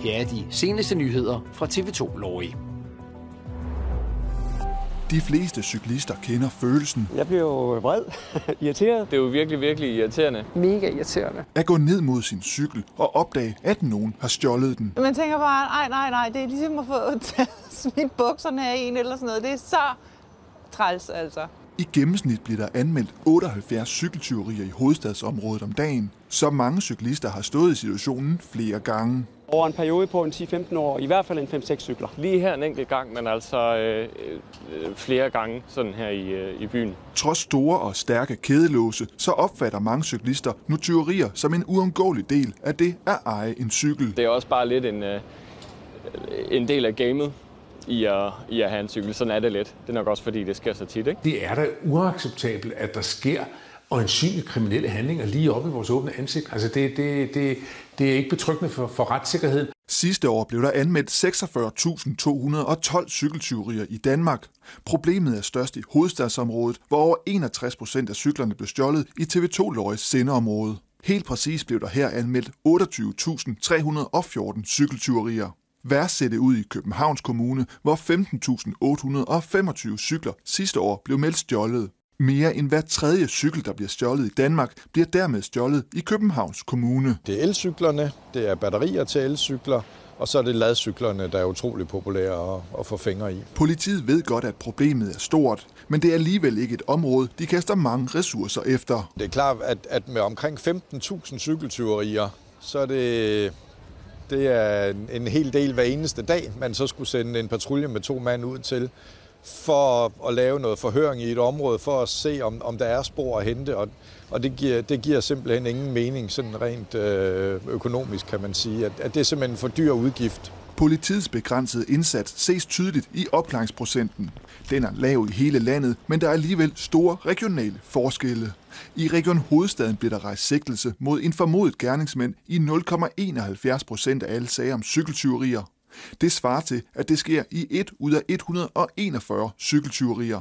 Her er de seneste nyheder fra TV2 Lorry. De fleste cyklister kender følelsen Jeg bliver jo vred, irriteret. Det er jo virkelig, virkelig irriterende. Mega irriterende. at gå ned mod sin cykel og opdage, at nogen har stjålet den. Man tænker bare, nej, nej, nej, det er ligesom at få smidt bukserne af en eller sådan noget. Det er så træls, altså. I gennemsnit bliver der anmeldt 78 cykeltyverier i hovedstadsområdet om dagen, så mange cyklister har stået i situationen flere gange. Over en periode på en 10-15 år, i hvert fald en 5-6 cykler. Lige her en enkelt gang, men altså øh, øh, flere gange sådan her i, øh, i byen. Trods store og stærke kædelåse, så opfatter mange cyklister nu tyverier som en uundgåelig del af det at eje en cykel. Det er også bare lidt en, øh, en del af gamet i at, i at have en cykel. Sådan er det lidt. Det er nok også fordi, det sker så tit, ikke? Det er da uacceptabelt, at der sker øjensynlige kriminelle handlinger lige op i vores åbne ansigt. Altså det, det, det, det er ikke betryggende for, for retssikkerheden. Sidste år blev der anmeldt 46.212 cykeltyverier i Danmark. Problemet er størst i hovedstadsområdet, hvor over 61 procent af cyklerne blev stjålet i TV2 Løjes sendeområde. Helt præcis blev der her anmeldt 28.314 cykeltyverier. Det ud i Københavns Kommune, hvor 15.825 cykler sidste år blev meldt stjålet. Mere end hver tredje cykel, der bliver stjålet i Danmark, bliver dermed stjålet i Københavns Kommune. Det er elcyklerne, det er batterier til elcykler, og så er det ladcyklerne, der er utrolig populære at, at få fingre i. Politiet ved godt, at problemet er stort, men det er alligevel ikke et område, de kaster mange ressourcer efter. Det er klart, at, at med omkring 15.000 cykeltyverier, så er det, det er en, en hel del hver eneste dag, man så skulle sende en patrulje med to mand ud til, for at, lave noget forhøring i et område, for at se, om, om der er spor at hente, og, og det, giver, det giver simpelthen ingen mening, sådan rent øh, økonomisk kan man sige, at, at det er simpelthen for dyr udgift. Politiets begrænsede indsats ses tydeligt i opklaringsprocenten. Den er lav i hele landet, men der er alligevel store regionale forskelle. I Region Hovedstaden bliver der rejst sigtelse mod en formodet gerningsmænd i 0,71 procent af alle sager om cykeltyverier. Det svarer til, at det sker i 1 ud af 141 cykeltyverier.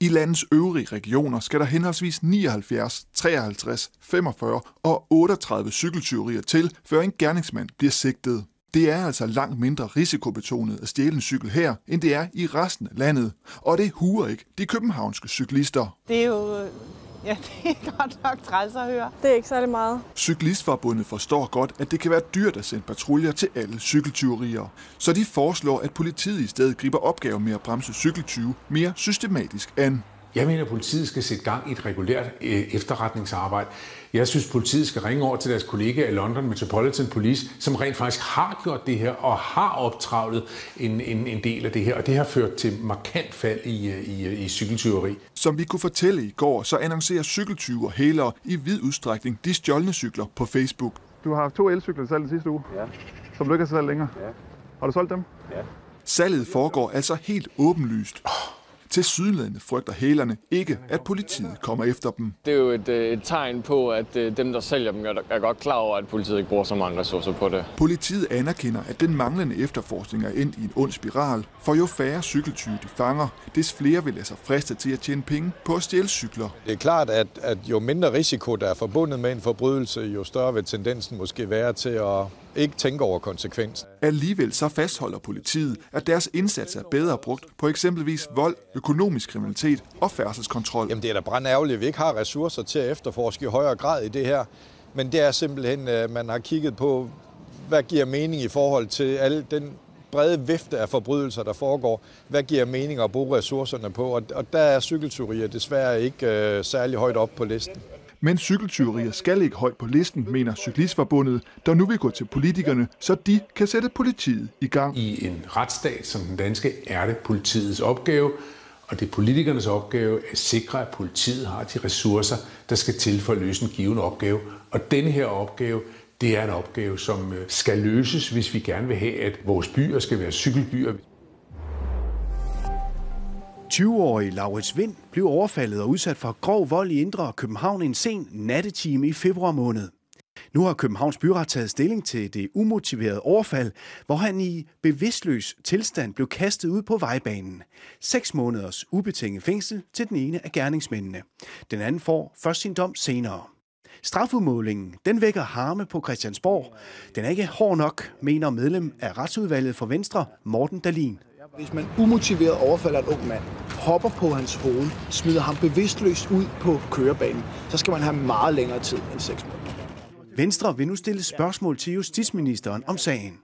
I landets øvrige regioner skal der henholdsvis 79, 53, 45 og 38 cykeltyverier til, før en gerningsmand bliver sigtet. Det er altså langt mindre risikobetonet at stjæle en cykel her, end det er i resten af landet. Og det huer ikke de københavnske cyklister. Det er jo... Ja, det er godt nok træls at høre. Det er ikke særlig meget. Cyklistforbundet forstår godt, at det kan være dyrt at sende patruljer til alle cykeltyverier. Så de foreslår, at politiet i stedet griber opgaven med at bremse cykeltyve mere systematisk an. Jeg mener, at politiet skal sætte gang i et regulært øh, efterretningsarbejde. Jeg synes, at politiet skal ringe over til deres kollegaer i London Metropolitan Police, som rent faktisk har gjort det her og har optravlet en, en, en del af det her. Og det har ført til markant fald i, i, i cykeltyveri. Som vi kunne fortælle i går, så annoncerer cykeltyver hælere i vid udstrækning de stjålne cykler på Facebook. Du har haft to elcykler til salg sidste uge, Ja, som du ikke har længere. ja, Har du solgt dem? ja. Salget foregår altså helt åbenlyst. Til sydlandet frygter hælerne ikke, at politiet kommer efter dem. Det er jo et, øh, et tegn på, at øh, dem, der sælger dem, er, er godt klar over, at politiet ikke bruger så mange ressourcer på det. Politiet anerkender, at den manglende efterforskning er endt i en ond spiral, for jo færre cykeltyve de fanger, des flere vil lade sig friste til at tjene penge på at stjæle cykler. Det er klart, at, at jo mindre risiko, der er forbundet med en forbrydelse, jo større vil tendensen måske være til at ikke tænke over konsekvensen. Alligevel så fastholder politiet, at deres indsats er bedre brugt på eksempelvis vold, økonomisk kriminalitet og færdselskontrol. Jamen det er da brandærgerligt, at vi ikke har ressourcer til at efterforske i højere grad i det her. Men det er simpelthen, at man har kigget på, hvad giver mening i forhold til al den brede vifte af forbrydelser, der foregår. Hvad giver mening at bruge ressourcerne på? Og, og der er cykeltyverier desværre ikke øh, særlig højt op på listen. Men cykeltyverier skal ikke højt på listen, mener Cyklistforbundet, der nu vil gå til politikerne, så de kan sætte politiet i gang. I en retsstat som den danske er det politiets opgave, og det er politikernes opgave at sikre, at politiet har de ressourcer, der skal til for at løse en given opgave. Og denne her opgave, det er en opgave, som øh, skal løses, hvis vi gerne vil have, at vores byer skal være cykelbyer. 20-årige Laurits Vind blev overfaldet og udsat for grov vold i Indre København en sen nattetime i februar måned. Nu har Københavns Byret taget stilling til det umotiverede overfald, hvor han i bevidstløs tilstand blev kastet ud på vejbanen. Seks måneders ubetinget fængsel til den ene af gerningsmændene. Den anden får først sin dom senere. Strafudmålingen, den vækker harme på Christiansborg. Den er ikke hård nok, mener medlem af retsudvalget for Venstre, Morten Dalin. Hvis man umotiveret overfalder en ung mand, hopper på hans hoved, smider ham bevidstløst ud på kørebanen, så skal man have meget længere tid end 6 måneder. Venstre vil nu stille spørgsmål til justitsministeren om sagen.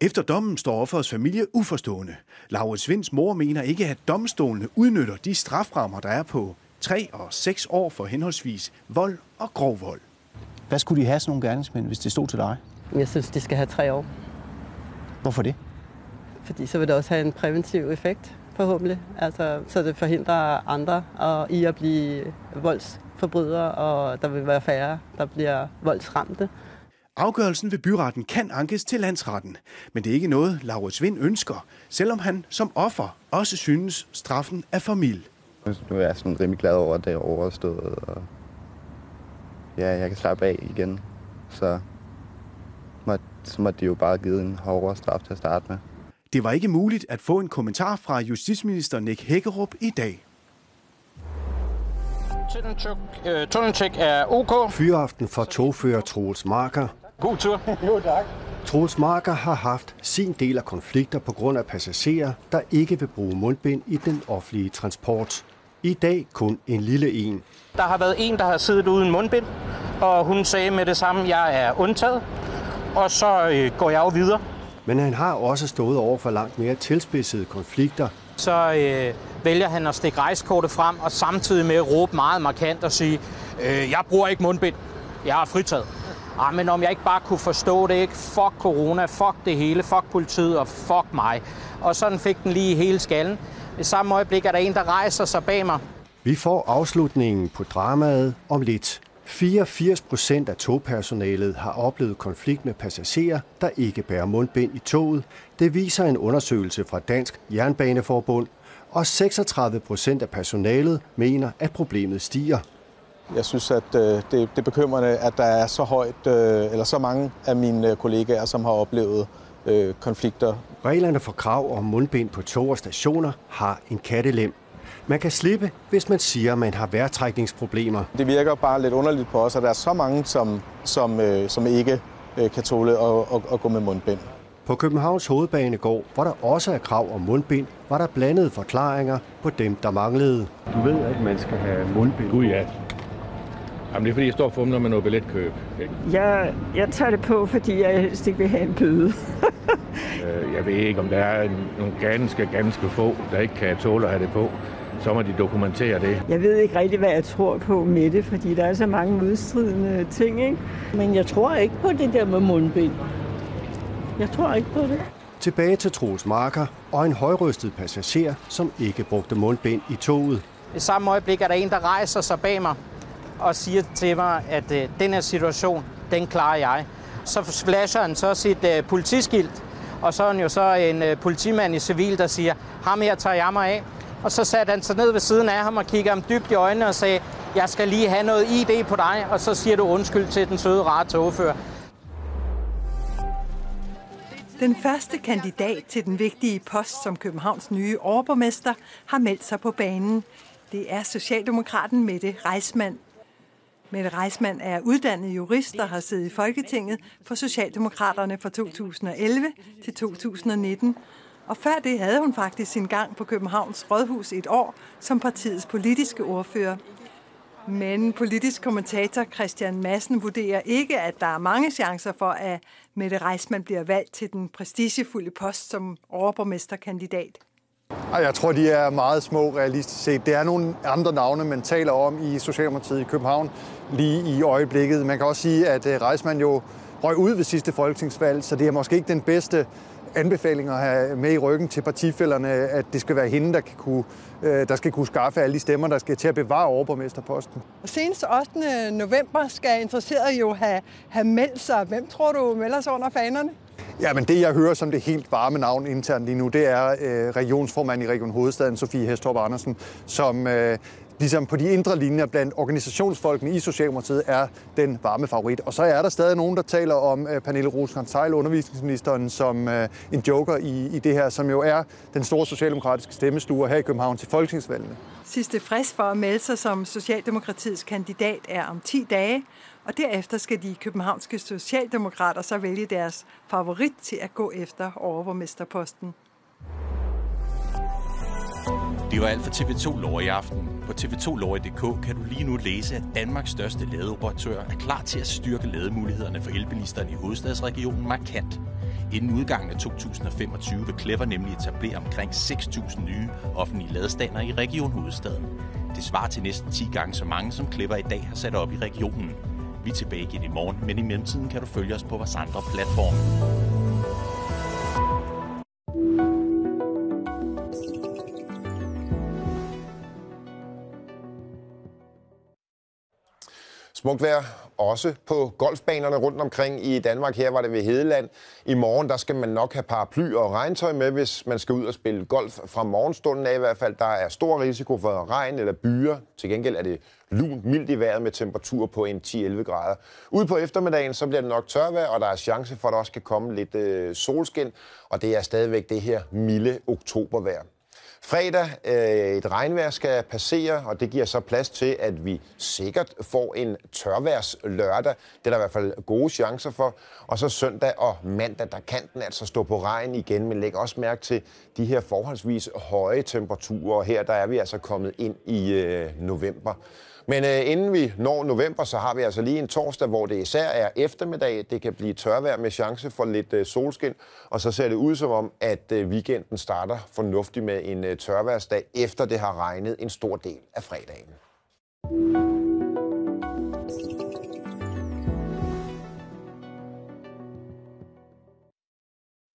Efter dommen står offerets familie uforstående. Laurits Vinds mor mener ikke, at domstolene udnytter de straframmer, der er på 3 og 6 år for henholdsvis vold og grov vold. Hvad skulle de have sådan nogle gerningsmænd, hvis det stod til dig? Jeg synes, de skal have tre år. Hvorfor det? Fordi så vil det også have en præventiv effekt, forhåbentlig. Altså, så det forhindrer andre og i at blive voldsforbrydere, og der vil være færre, der bliver voldsramte. Afgørelsen ved byretten kan ankes til landsretten, men det er ikke noget, Laurits Vind ønsker, selvom han som offer også synes, straffen er for mild. Nu er jeg sådan rimelig glad over, at det er overstået, og ja, jeg kan slappe af igen. Så må, så må de jo bare give en hårdere straf til at starte med. Det var ikke muligt at få en kommentar fra justitsminister Nick Hækkerup i dag. Tunneltjek er ok. Fyraften for togfører Troels Marker. God tur. jo, tak. Troels Marker har haft sin del af konflikter på grund af passagerer, der ikke vil bruge mundbind i den offentlige transport. I dag kun en lille en. Der har været en, der har siddet uden mundbind, og hun sagde med det samme, at jeg er undtaget, og så øh, går jeg jo videre. Men han har også stået over for langt mere tilspidsede konflikter. Så øh, vælger han at stikke rejskortet frem, og samtidig med at råbe meget markant og sige, øh, jeg bruger ikke mundbind, jeg er fritaget. Ah, men om jeg ikke bare kunne forstå det, ikke? Fuck corona, fuck det hele, fuck politiet og fuck mig. Og sådan fik den lige hele skallen. I samme øjeblik er der en, der rejser sig bag mig. Vi får afslutningen på dramaet om lidt. 84 procent af togpersonalet har oplevet konflikt med passagerer, der ikke bærer mundbind i toget. Det viser en undersøgelse fra Dansk Jernbaneforbund. Og 36 procent af personalet mener, at problemet stiger. Jeg synes, at øh, det, det er bekymrende, at der er så højt, øh, eller så mange af mine kollegaer, som har oplevet øh, konflikter. Reglerne for krav om mundbind på tog og stationer har en kattelem. Man kan slippe, hvis man siger, at man har vejrtrækningsproblemer. Det virker bare lidt underligt på os, at der er så mange, som, som, øh, som ikke øh, kan tåle at, at, at gå med mundbind. På Københavns Hovedbanegård, hvor der også er krav om mundbind, var der blandede forklaringer på dem, der manglede. Du ved, at man skal have mundbind. Gud ja. Jamen, det er fordi, jeg står og fumler med noget billetkøb. Ikke? Jeg, jeg tager det på, fordi jeg helst ikke vil have en bøde. øh, jeg ved ikke, om der er nogle ganske, ganske få, der ikke kan tåle at have det på. Så må de dokumentere det. Jeg ved ikke rigtig, hvad jeg tror på med det, fordi der er så mange modstridende ting, ikke? Men jeg tror ikke på det der med mundbind. Jeg tror ikke på det. Tilbage til Troels Marker og en højrystet passager, som ikke brugte mundbind i toget. I samme øjeblik er der en, der rejser sig bag mig og siger til mig, at øh, den her situation, den klarer jeg. Så flasher han så sit øh, politiskilt, og så er han jo så en øh, politimand i civil, der siger, ham her tager jeg mig af. Og så satte han sig ned ved siden af ham og kiggede ham dybt i øjnene og sagde, jeg skal lige have noget ID på dig, og så siger du undskyld til den søde rare togfører. Den første kandidat til den vigtige post som Københavns nye overborgmester har meldt sig på banen. Det er Socialdemokraten Mette Reismand. Mette Reismand er uddannet jurist og har siddet i Folketinget for Socialdemokraterne fra 2011 til 2019. Og før det havde hun faktisk sin gang på Københavns Rådhus et år som partiets politiske ordfører. Men politisk kommentator Christian Madsen vurderer ikke, at der er mange chancer for, at Mette Reisman bliver valgt til den prestigefulde post som overborgmesterkandidat. Jeg tror, de er meget små realistisk set. Det er nogle andre navne, man taler om i Socialdemokratiet i København lige i øjeblikket. Man kan også sige, at øh, Reisman jo røg ud ved sidste folketingsvalg, så det er måske ikke den bedste anbefalinger at have med i ryggen til partifælderne, at det skal være hende, der, kan kunne, der skal kunne skaffe alle de stemmer, der skal til at bevare overborgmesterposten. Senest 8. november skal interesserede jo have, have meldt sig. Hvem tror du melder sig under fanerne? Ja, men det jeg hører som det helt varme navn internt lige nu, det er øh, regionsformand i Region Hovedstaden, Sofie Hestrup Andersen, som øh, ligesom på de indre linjer blandt organisationsfolkene i Socialdemokratiet er den varme favorit. Og så er der stadig nogen, der taler om uh, Pernille rosenkrantz undervisningsministeren, som uh, en joker i, i det her, som jo er den store socialdemokratiske stemmesluger her i København til folketingsvalgene. Sidste frist for at melde sig som Socialdemokratiets kandidat er om 10 dage, og derefter skal de københavnske socialdemokrater så vælge deres favorit til at gå efter overborgmesterposten. Det var alt for TV2 Lov i aften. På tv2lorry.dk kan du lige nu læse, at Danmarks største ladeoperatør er klar til at styrke lademulighederne for elbilisterne i hovedstadsregionen markant. Inden udgangen af 2025 vil Clever nemlig etablere omkring 6.000 nye offentlige ladestander i Region Hovedstaden. Det svarer til næsten 10 gange så mange, som Clever i dag har sat op i regionen. Vi er tilbage igen i morgen, men i mellemtiden kan du følge os på vores andre platforme. Smukt vejr også på golfbanerne rundt omkring i Danmark. Her var det ved Hedeland. I morgen der skal man nok have paraply og regntøj med, hvis man skal ud og spille golf fra morgenstunden af i hvert fald. Der er stor risiko for regn eller byer. Til gengæld er det lunt mildt i vejret med temperatur på en 10-11 grader. Ude på eftermiddagen så bliver det nok tørvejr, og der er chance for, at der også kan komme lidt øh, solskin. Og det er stadigvæk det her milde oktobervejr. Fredag øh, et regnvejr skal passere, og det giver så plads til, at vi sikkert får en tørværs lørdag. Det er der i hvert fald gode chancer for. Og så søndag og mandag, der kan den altså stå på regn igen, men læg også mærke til de her forholdsvis høje temperaturer. Her der er vi altså kommet ind i øh, november. Men øh, inden vi når november, så har vi altså lige en torsdag, hvor det især er eftermiddag. Det kan blive tørvejr med chance for lidt øh, solskin. Og så ser det ud som om, at øh, weekenden starter fornuftigt med en øh, tørværsdag, efter det har regnet en stor del af fredagen.